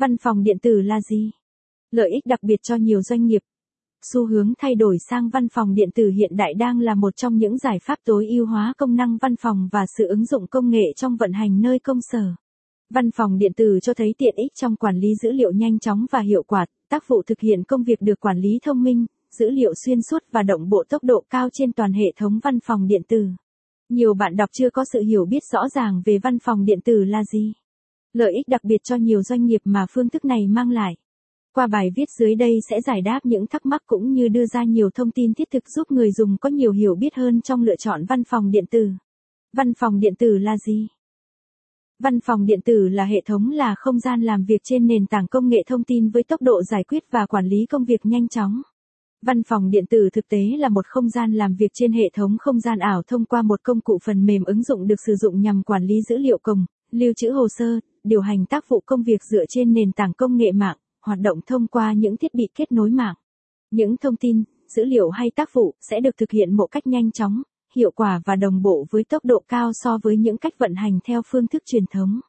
Văn phòng điện tử là gì? Lợi ích đặc biệt cho nhiều doanh nghiệp. Xu hướng thay đổi sang văn phòng điện tử hiện đại đang là một trong những giải pháp tối ưu hóa công năng văn phòng và sự ứng dụng công nghệ trong vận hành nơi công sở. Văn phòng điện tử cho thấy tiện ích trong quản lý dữ liệu nhanh chóng và hiệu quả, tác vụ thực hiện công việc được quản lý thông minh, dữ liệu xuyên suốt và động bộ tốc độ cao trên toàn hệ thống văn phòng điện tử. Nhiều bạn đọc chưa có sự hiểu biết rõ ràng về văn phòng điện tử là gì. Lợi ích đặc biệt cho nhiều doanh nghiệp mà phương thức này mang lại. Qua bài viết dưới đây sẽ giải đáp những thắc mắc cũng như đưa ra nhiều thông tin thiết thực giúp người dùng có nhiều hiểu biết hơn trong lựa chọn văn phòng điện tử. Văn phòng điện tử là gì? Văn phòng điện tử là hệ thống là không gian làm việc trên nền tảng công nghệ thông tin với tốc độ giải quyết và quản lý công việc nhanh chóng. Văn phòng điện tử thực tế là một không gian làm việc trên hệ thống không gian ảo thông qua một công cụ phần mềm ứng dụng được sử dụng nhằm quản lý dữ liệu cồng, lưu trữ hồ sơ, điều hành tác vụ công việc dựa trên nền tảng công nghệ mạng, hoạt động thông qua những thiết bị kết nối mạng. Những thông tin, dữ liệu hay tác vụ sẽ được thực hiện một cách nhanh chóng, hiệu quả và đồng bộ với tốc độ cao so với những cách vận hành theo phương thức truyền thống.